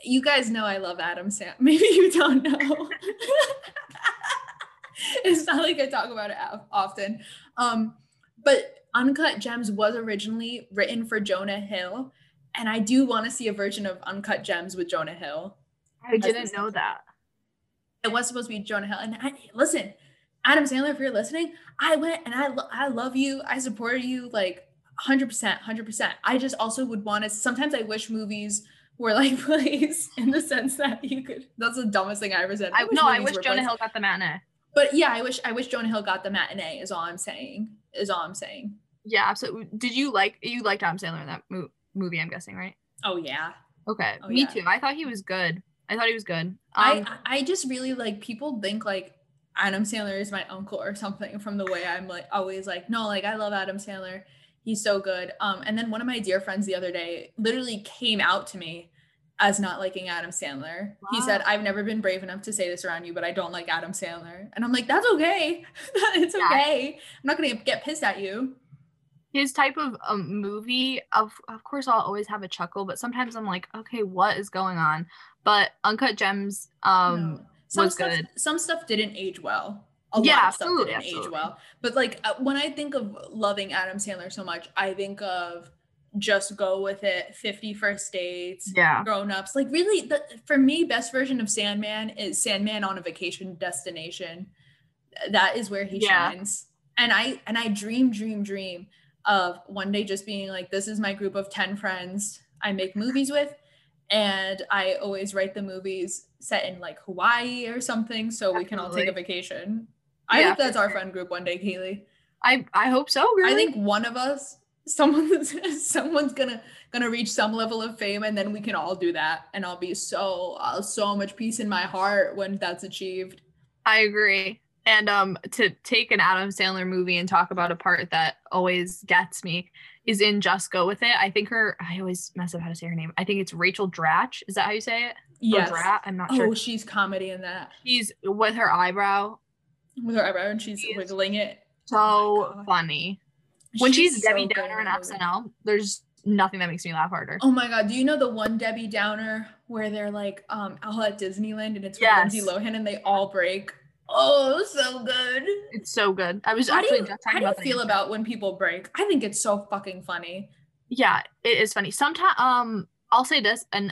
you guys know I love Adam Sam. Maybe you don't know. it's not like I talk about it often. Um but Uncut Gems was originally written for Jonah Hill and I do want to see a version of Uncut Gems with Jonah Hill. I didn't know that. It was supposed to be Jonah Hill and I, listen, Adam Sandler if you're listening, I went and I lo- I love you. I support you like 100%, 100%. I just also would want to sometimes I wish movies were like plays in the sense that you could that's the dumbest thing I ever said. I no, I wish Jonah plays. Hill got the matinee. But yeah, I wish I wish Jonah Hill got the matinee is all I'm saying. Is all I'm saying. Yeah, absolutely. Did you like you liked Adam Sandler in that mo- movie? I'm guessing, right? Oh yeah. Okay, Oh, me yeah. too. I thought he was good. I thought he was good. Um, I I just really like people think like Adam Sandler is my uncle or something from the way I'm like always like no like I love Adam Sandler he's so good um and then one of my dear friends the other day literally came out to me as not liking Adam Sandler he said I've never been brave enough to say this around you but I don't like Adam Sandler and I'm like that's okay it's Yeah. okay I'm not gonna get pissed at you his type of um, movie of of course i'll always have a chuckle but sometimes i'm like okay what is going on but uncut gems um No. some was stuff, good. Some stuff didn't age well. A Yeah, lot of stuff didn't age well. But like uh, when I think of loving Adam Sandler so much, I think of just go with it, 50 first dates, yeah grown ups. Like really the for me, best version of Sandman is Sandman on a vacation destination. That is where he Yeah. shines. And I and I dream, dream, dream of one day just being like, this is my group of 10 friends I make movies with. And I always write the movies set in like Hawaii or something so we can all take a vacation. I Yeah, hope that's our sure. friend group one day, Kaylee. i i hope so really. I think one of us, someone's someone's gonna gonna reach some level of fame, and then we can all do that, and I'll be so I'll so much peace in my heart when that's achieved. I agree. And um to take an Adam Sandler movie and talk about a part that always gets me is in Just Go With It. I think her I always mess up how to say her name. I think it's Rachel Dratch. Is that how you say it? Or Yes. Drat? I'm not Oh, sure. she's comedy in that She's with her eyebrow. with her eyebrow, and she's She is wiggling it. So Oh funny. When she's, so Debbie good Downer in. SNL, there's nothing that makes me laugh harder. Oh my god, do you know the one Debbie Downer where they're like um all at Disneyland and it's with Yes. Lindsay Lohan and they all break? Oh, so good. It's so good. I was How do actually you, how do you about feel about when people break? I think it's so fucking funny. yeah it is funny sometimes um i'll say this and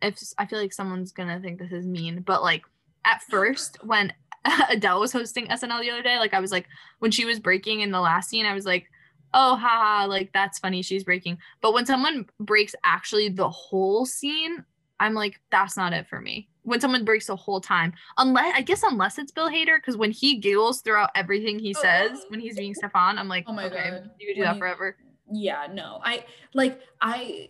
if i feel like someone's gonna think this is mean but like at first when adele was hosting snl the other day like i was like when she was breaking in the last scene i was like oh haha like that's funny she's breaking but when someone breaks actually the whole scene I'm like, that's not it for me. When someone breaks the whole time, unless I guess unless it's Bill Hader, because when he giggles throughout everything he oh. says when he's being Stefan, I'm like, Oh my okay, God. you could do When that he- forever. yeah no i like i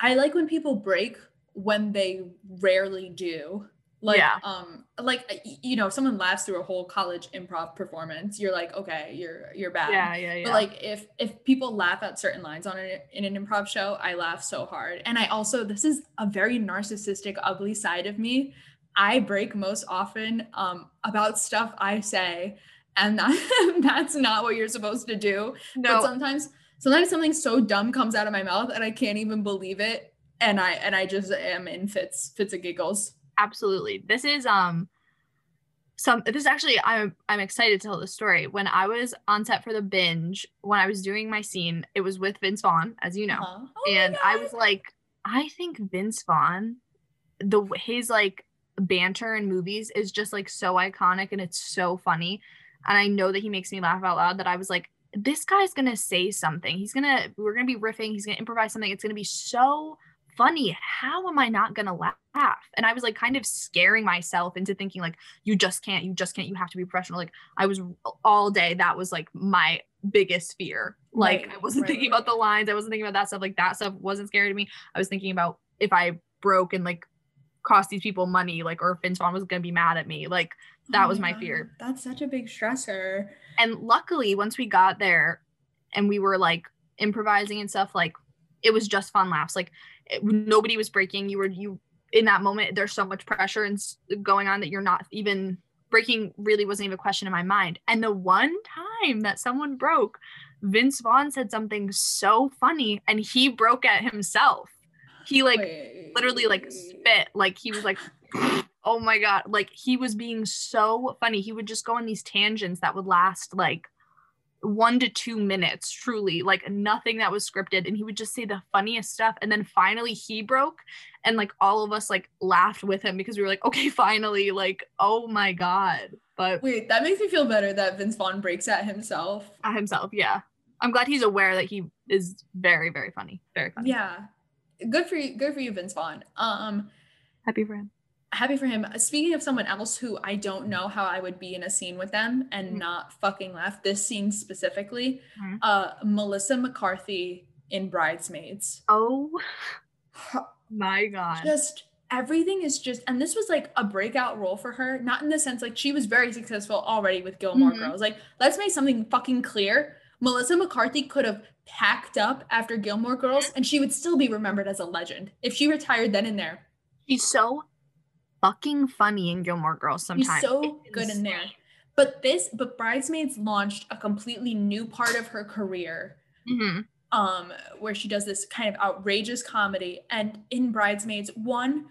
i like when people break when they rarely do like Yeah. um like you know if someone laughs through a whole college improv performance you're like okay you're you're bad Yeah, yeah, yeah. but like if if people laugh at certain lines on it in an improv show i laugh so hard and i also this is a very narcissistic ugly side of me i break most often um about stuff i say and that, that's not what you're supposed to do but no, sometimes sometimes something so dumb comes out of my mouth and I can't even believe it. And I and I just am in fits fits of giggles. Absolutely. This is um some this actually I'm I'm excited to tell the story. When I was on set for the binge, when I was doing my scene, it was with Vince Vaughn, as you know. Uh-huh. Oh and I was like, I think Vince Vaughn, the his like banter in movies is just like so iconic and it's so funny, and I know that he makes me laugh out loud. That I was like, this guy's gonna say something. He's gonna we're gonna be riffing. He's gonna improvise something. It's gonna be so funny. How am I not gonna laugh? And I was like kind of scaring myself into thinking like, you just can't, you just can't, you have to be professional. Like I was all day. That was like my biggest fear. Like Right, I wasn't right, thinking right. about the lines. I wasn't thinking about that stuff. Like that stuff wasn't scary to me. I was thinking about if I broke and like cost these people money, like or if Vince Vaughn was gonna be mad at me. Like oh that Oh was my fear. That's such a big stressor. and luckily once we got there and we were like improvising and stuff like it was just fun laughs like nobody was breaking. You were you in that moment there's so much pressure and going on that you're not even breaking really wasn't even a question in my mind. And the one time that someone broke vince vaughn said something so funny and he broke at himself. He like Wait. literally like spit. Like he was like oh my god. Like he was being so funny. He would just go on these tangents that would last like one to two minutes truly like nothing that was scripted and he would just say the funniest stuff and then finally he broke and like all of us like laughed with him because we were like okay finally like oh my god but Wait, that makes me feel better that Vince Vaughn breaks at himself. at himself yeah i'm glad he's aware that he is very very funny very funny Yeah. Good for you, good for you, Vince Vaughn. Um, happy for him happy for him. Speaking of someone else who I don't know how I would be in a scene with them and Mhm. not fucking laugh, this scene specifically, Mhm. uh, Melissa McCarthy in Bridesmaids. oh my god Just everything is just, and this was like a breakout role for her, not in the sense like she was very successful already with Gilmore Mhm. Girls. Like, let's make something fucking clear. Melissa McCarthy could have packed up after Gilmore Girls and she would still be remembered as a legend if she retired then and there. She's so fucking funny in Gilmore Girls sometimes. She's so It's good in there. But this, but Bridesmaids launched a completely new part of her career, Mhm. um, where she does this kind of outrageous comedy. And in Bridesmaids, one,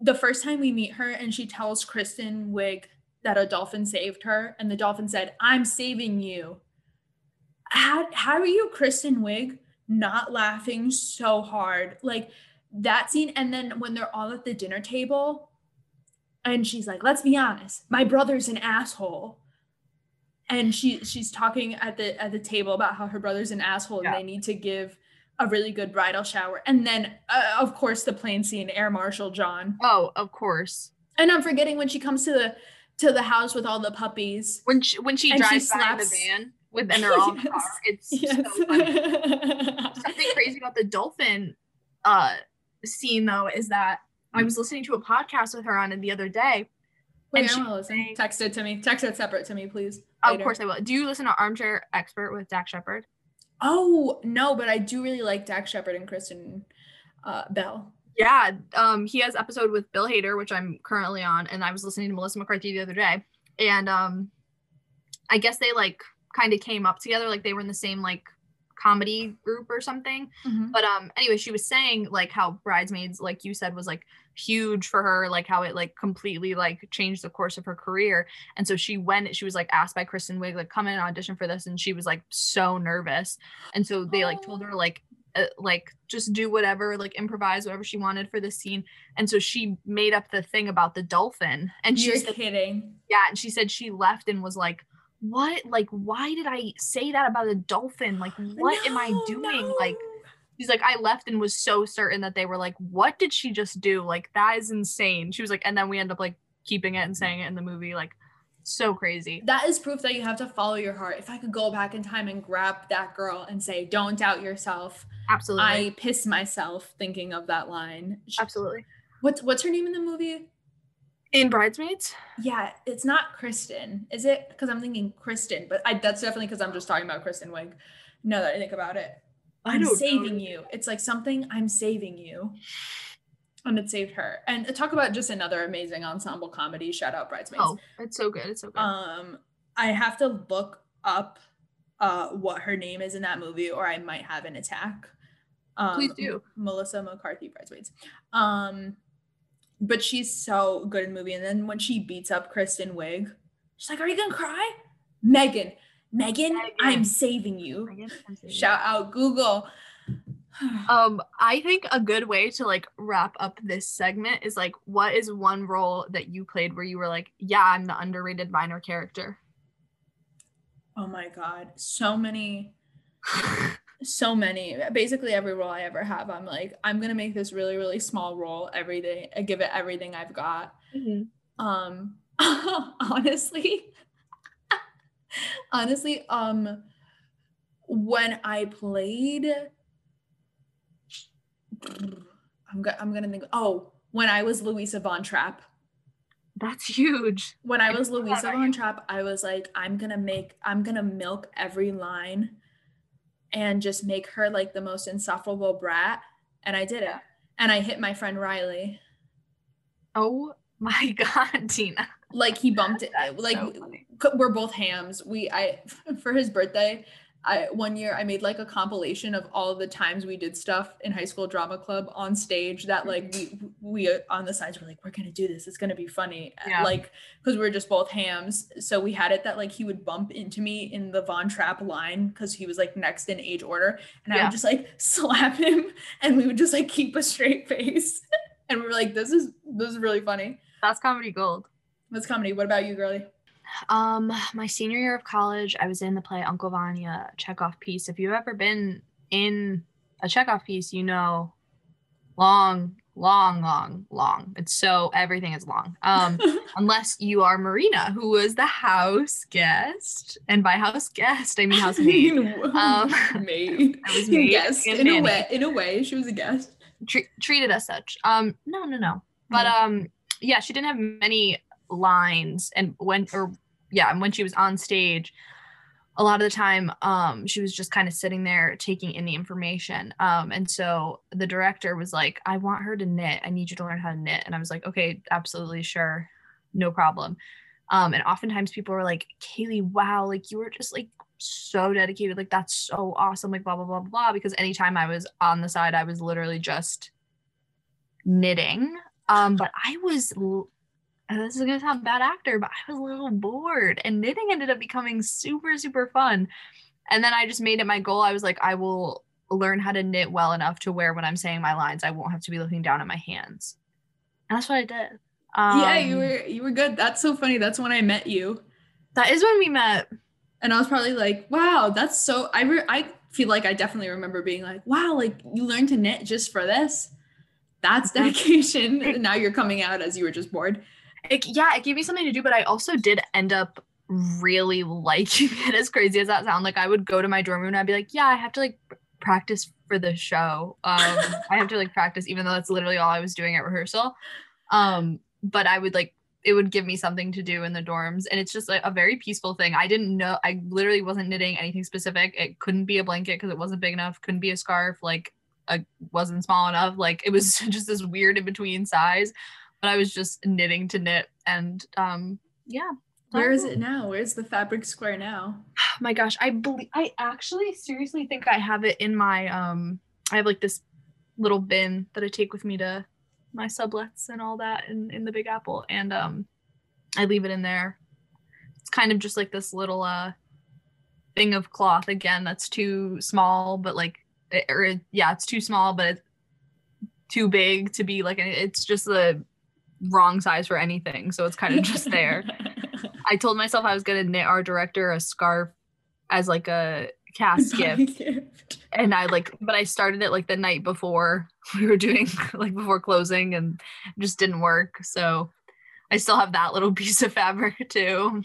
the first time we meet her, and she tells Kristen Wiig that a dolphin saved her, and the dolphin said, "I'm saving you." How how are you, Kristen Wiig, not laughing so hard? Like that scene, and then when they're all at the dinner table, and she's like, "Let's be honest, my brother's an asshole." And she she's talking at the at the table about how her brother's an asshole Yeah. and they need to give a really good bridal shower. And then uh, of course the plane scene, Air Marshal John. Oh, of course. And I'm forgetting when she comes to the to the house with all the puppies. When she when she And she drives by the van with and they're all in the car, Yes. it's Yes. so funny. Something crazy about the dolphin uh scene though is that I was listening to a podcast with her on it the other day. Wait, And she listen. saying- Text it to me. Text it separate to me, please. Of course I will. Do you listen to Armchair Expert with Dax Shepard? Oh no, but I do really like Dax Shepard and Kristen uh, Bell. Yeah, um, he has episode with Bill Hader, which I'm currently on, and I was listening to Melissa McCarthy the other day, and um, I guess they like kind of came up together, like they were in the same like comedy group or something. But um, anyway, she was saying like how Bridesmaids, like you said, was like huge for her, like how it like completely like changed the course of her career, and so she went. She was like asked by Kristen Wiig like come in and audition for this, and she was like so nervous, and so they like told her like uh, like just do whatever like improvise whatever she wanted for the scene. And so she made up the thing about the dolphin. And she You're kidding. yeah and she said she left and was like what? Like why did i say that about a dolphin? Like what am i doing? No. like She's like, I left and was so certain that they were like, what did she just do? Like, that is insane. She was like, and then we end up like keeping it and saying it in the movie. Like, so crazy. That is proof that you have to follow your heart. If I could go back in time and grab that girl and say, "Don't doubt yourself," Absolutely. I piss myself thinking of that line. Absolutely. What's what's her name in the movie? In Bridesmaids? Yeah, it's not Kristen, is it? Because I'm thinking Kristen, but I, that's definitely because I'm just talking about Kristen Wiig. Now that I think about it, I'm saving you. It's like something I'm saving you, and it saved her. And talk about just another amazing ensemble comedy. Shout out Bridesmaids. Oh, it's so good. It's so good. Um, I have to look up uh what her name is in that movie, or I might have an attack. Um, Please do. Melissa McCarthy, Bridesmaids. Um, but she's so good in the movie. And then when she beats up Kristen Wiig, she's like, "Are you gonna cry, Megan? Megan, Megan. I'm saving you." Megan, I'm saving you. Shout out Google. Um, I think a good way to like wrap up this segment is like, what is one role that you played where you were like, yeah, I'm the underrated minor character? oh my god, so many. so many basically every role i ever have i'm like i'm gonna make this really really small role every day i give it everything i've got um honestly honestly um when i played i'm, go- I'm gonna think oh when i was louisa von trapp. That's huge. when i was louisa von trapp i was like i'm gonna make i'm gonna milk every line and just make her like the most insufferable brat and i did it. And i hit my friend riley. Oh my god, Tina. Like he bumped it That's like so we're both hams. We i for his birthday i one year i made like a compilation of all the times we did stuff in high school drama club on stage that like we we uh, on the sides were like we're gonna do this. It's gonna be funny. Yeah. like because we're just both hams. So we had it that like he would bump into me in the von trapp line because he was like next in age order and i would just like slap him and we would just like keep a straight face. And we were like this is this is really funny. That's comedy gold. That's comedy what about you girly Um, my senior year of college, I was in the play Uncle Vanya Chekhov piece. If you've ever been in a Chekhov piece, you know long, long, long, long. It's so everything is long. Um, unless you are Marina, who was the house guest. And by house guest, I mean. Um, maid. I was maid guest in a way. In a way, she was a guest. Tre- treated as such. Um, no, no, no. But um, yeah, she didn't have many lines, and when or yeah, and when she was on stage, a lot of the time, um, she was just kind of sitting there taking in the information. Um, and so the director was like, "I want her to knit. I need you to learn how to knit." And I was like, "Okay, absolutely, sure, no problem." Um, and oftentimes people were like, "Kaylee, wow, like you were just like." so dedicated like that's so awesome like blah blah blah blah because anytime i was on the side i was literally just knitting um but i was and this is gonna sound bad actor but i was a little bored and knitting ended up becoming super super fun and then i just made it my goal i was like i will learn how to knit well enough to where when i'm saying my lines i won't have to be looking down at my hands and that's what i did um, yeah, you were you were good. That's so funny. That's when I met you, that is when we met and I was probably like, "Wow, that's so." I re- I feel like I definitely remember being like, "Wow, like you learned to knit just for this." That's Mhm. dedication. now you're coming out as you were just bored. It, yeah, it gave me something to do, but I also did end up really liking it. As crazy as that sound, like I would go to my dorm room and I'd be like, yeah, I have to like practice for the show. Um, I have to like practice, even though that's literally all I was doing at rehearsal. Um, but I would like it would give me something to do in the dorms, and it's just like a very peaceful thing. I didn't know, I literally wasn't knitting anything specific. It couldn't be a blanket because it wasn't big enough. Couldn't be a scarf, like. I wasn't small enough. Like it was just this weird in between size but I was just knitting to knit and um yeah. Where is it now? Where's the fabric square now? Oh my gosh, I believe I actually seriously think I have it in my um I have like this little bin that I take with me to my sublets and all that in, in the Big Apple and um I leave it in there. It's kind of just like this little uh thing of cloth again that's too small but like it, or it- yeah, it's too small but it's too big to be like it's just the wrong size for anything so it's kind of just there I told myself I was gonna knit our director a scarf as like a cast gift. gift. and I like, but I started it like the night before we were doing like before closing and just didn't work. So I still have that little piece of fabric too.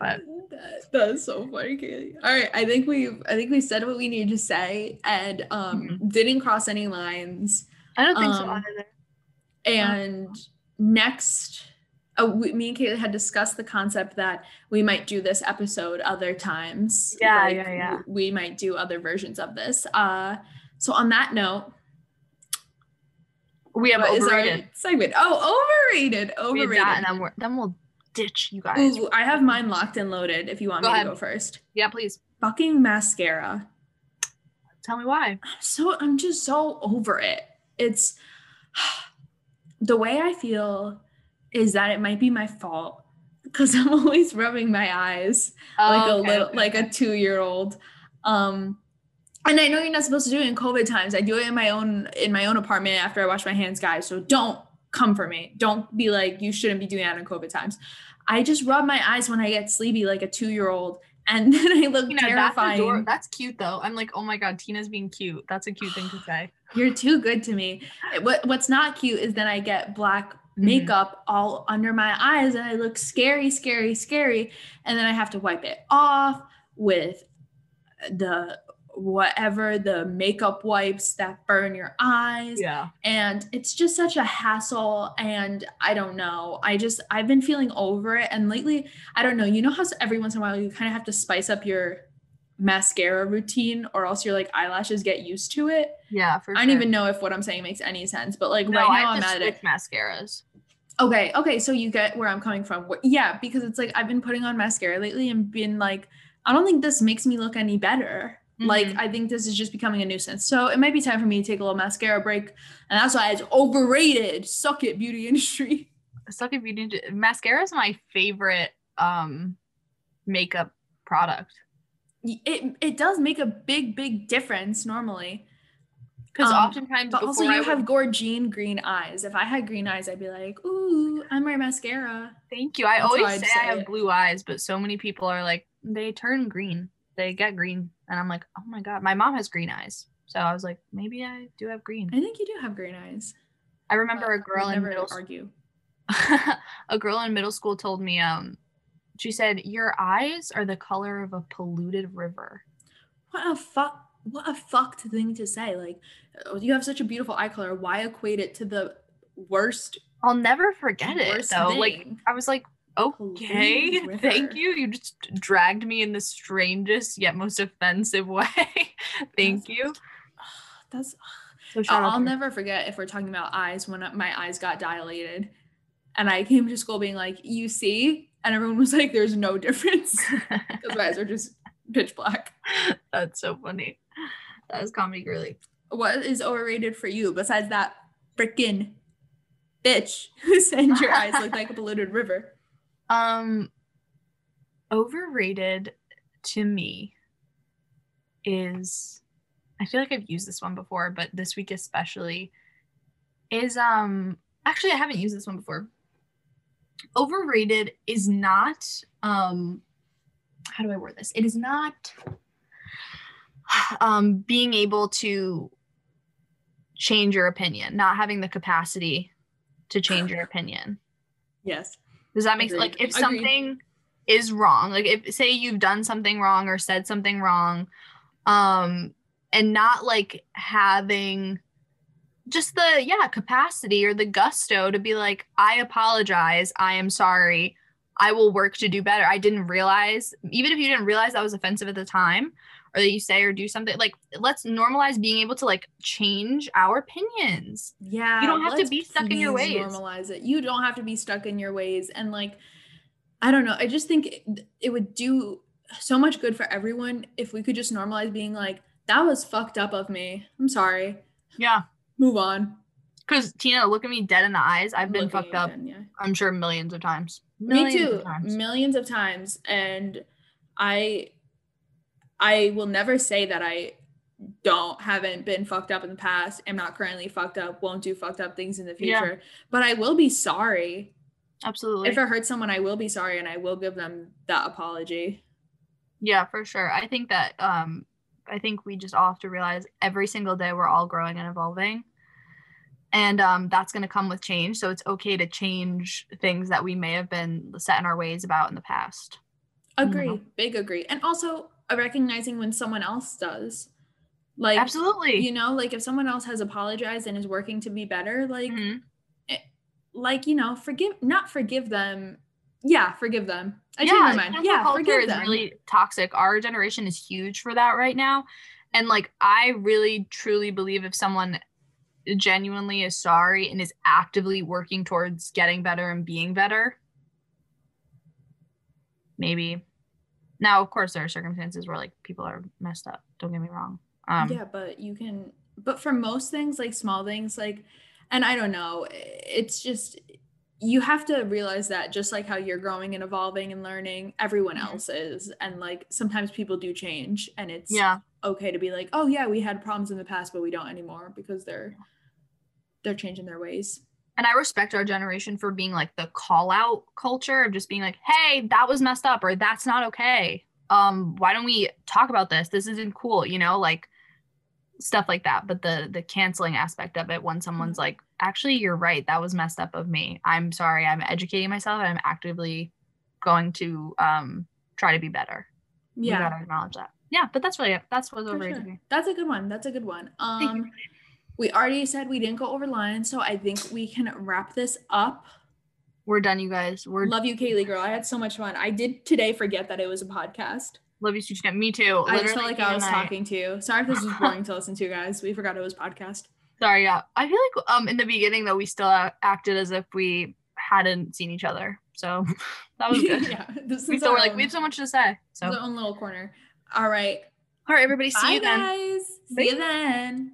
But That- that's so funny, Kaylee. All right, I think we've I think we said what we needed to say and um didn't cross any lines. I don't think so. Um, either. And next, uh, we, me and Kaylee had discussed the concept that we might do this episode other times. Yeah, yeah, yeah. w- We might do other versions of this. Uh, so on that note, We have what is our overrated. segment? Oh, overrated, We overrated. that, and then, we're, then we'll ditch you guys. Ooh, I have mine locked and loaded. If you want Go me ahead. to go first, Yeah, please fucking mascara. tell me why. I'm so I'm just so over it. It's the way I feel is that it might be my fault because I'm always rubbing my eyes like a Oh, okay, little okay, like a 2-year-old. Um and I know you're not supposed to do it in COVID times. I do it in my own in my own apartment after I wash my hands, guys. So don't come for me. Don't be like you shouldn't be doing that in COVID times. I just rub my eyes when I get sleepy like a 2-year-old and then I look You know, that's, terrifying. ador- that's cute though. I'm like, oh my god, Tina's being cute. That's a cute thing to say. You're too good to me. What what's not cute is then I get black Mhm. makeup all under my eyes and I look scary, scary, scary. And then I have to wipe it off with the whatever the makeup wipes that burn your eyes. Yeah. And it's just such a hassle. And I don't know. I just I've been feeling over it. And lately, I don't know, you know how every once in a while you kind of have to spice up your mascara routine or else your like eyelashes get used to it. Yeah, for I don't even know if what I'm saying makes any sense, but like No, right now, I'm at it. mascaras. Okay, okay, so you get where I'm coming from. Yeah, because it's like I've been putting on mascara lately and been like, I don't think this makes me look any better. Like Mhm. I think this is just becoming a nuisance. So it might be time for me to take a little mascara break, and that's why it's overrated. Suck it, beauty industry. Suck you need. Mascara is my favorite um makeup product It it does make a big big difference normally. because Um, oftentimes But also, I you would- have gorgine green eyes. If I had green eyes, I'd be like, ooh, I'm wearing mascara. Thank you. I That's always say, say I have it. blue eyes, but so many people are like, they turn green. They get green. And I'm like, oh my God. My mom has green eyes. So I was like, maybe I do have green. I think you do have green eyes. I remember a girl in never middle argue. a girl in middle school told me, um, she said, Your eyes are the color of a polluted river. What a fuck! What a fucked thing to say. Like, oh, you have such a beautiful eye color. Why equate it to the worst? I'll never forget it though. Like? I was like, okay, thank river. you. You just dragged me in the strangest yet most offensive way. thank you. That's. So I'll, I'll never forget if we're talking about eyes when my eyes got dilated, and I came to school being like, "You see," and everyone was like, "There's no difference because my eyes are just pitch black." That's so funny. That was comedy girly. What is overrated for you besides that freaking bitch who said your eyes look like a polluted river? Um, overrated to me is I feel like I've used this one before, but this week especially is um actually I haven't used this one before. Overrated is not um how do I word this? It is not um being able to change your opinion, not having the capacity to change your opinion. Yes. Does that make Agreed. like if Agreed. something is wrong, like if say you've done something wrong or said something wrong, um, and not like having just the yeah capacity or the gusto to be like, I apologize, I am sorry, I will work to do better. I didn't realize, even if you didn't realize that was offensive at the time, or that you say or do something like let's normalize being able to like change our opinions. Yeah. You don't have to be stuck in your ways. Normalize it. You don't have to be stuck in your ways. And like, I don't know. I just think it, it would do so much good for everyone if we could just normalize being like, that was fucked up of me. I'm sorry. Yeah. Move on. Because Tina, look at me dead in the eyes. I've been fucked up. again, yeah. I'm sure millions of times. Me too. Of. Millions of times. And I I will never say that I don't haven't been fucked up in the past. am not currently fucked up, won't do fucked up things in the Yeah. future. But I will be sorry. Absolutely. If it hurts someone, I will be sorry and I will give them that apology. Yeah, for sure. I think that um I think we just all have to realize every single day we're all growing and evolving. And um that's gonna come with change. So it's okay to change things that we may have been set in our ways about in the past. Agree. know. Big agree. And also recognizing when someone else does. Like Absolutely. you know, like if someone else has apologized and is working to be better, like Mhm. like you know, forgive not forgive them. Yeah, forgive them. I yeah, changed my mind. Yeah, culture forgive is them. really toxic. Our generation is huge for that right now. And like I really truly believe if someone genuinely is sorry and is actively working towards getting better and being better, maybe. Now, of course, there are circumstances where like people are messed up. Don't get me wrong. Um, yeah, but you can but for most things like small things like and I don't know, it's just you have to realize that just like how you're growing and evolving and learning, everyone Mhm. else is and like sometimes people do change and it's yeah. okay to be like, "Oh yeah, we had problems in the past but we don't anymore" because they're they're changing their ways. And I respect our generation for being like the call out culture of just being like, hey, that was messed up or that's not okay. Um, why don't we talk about this? This isn't cool, you know, like stuff like that. But the the canceling aspect of it when someone's like, actually, you're right, that was messed up of me. I'm sorry, I'm educating myself I'm actively going to um try to be better. Yeah. gotta acknowledge that. Yeah, but that's really it. That's what's over sure. That's a good one. That's a good one. Thank you. Um we already said we didn't go over line, so I think we can wrap this up. We're done, you guys. We're Love you, Kaylee girl. I had so much fun. I did today forget that it was a podcast. love you, Suchika. Me too. I just felt like I was and talking to you. Sorry if this was boring to listen to, guys. We forgot it was podcast. Sorry, yeah. I feel like um in the beginning though we still acted as if we hadn't seen each other, so that was good. yeah, this we is still were our like we have so much to say. So our own little corner. All right. all right, everybody, see Bye, you then. guys. See Bye. you then.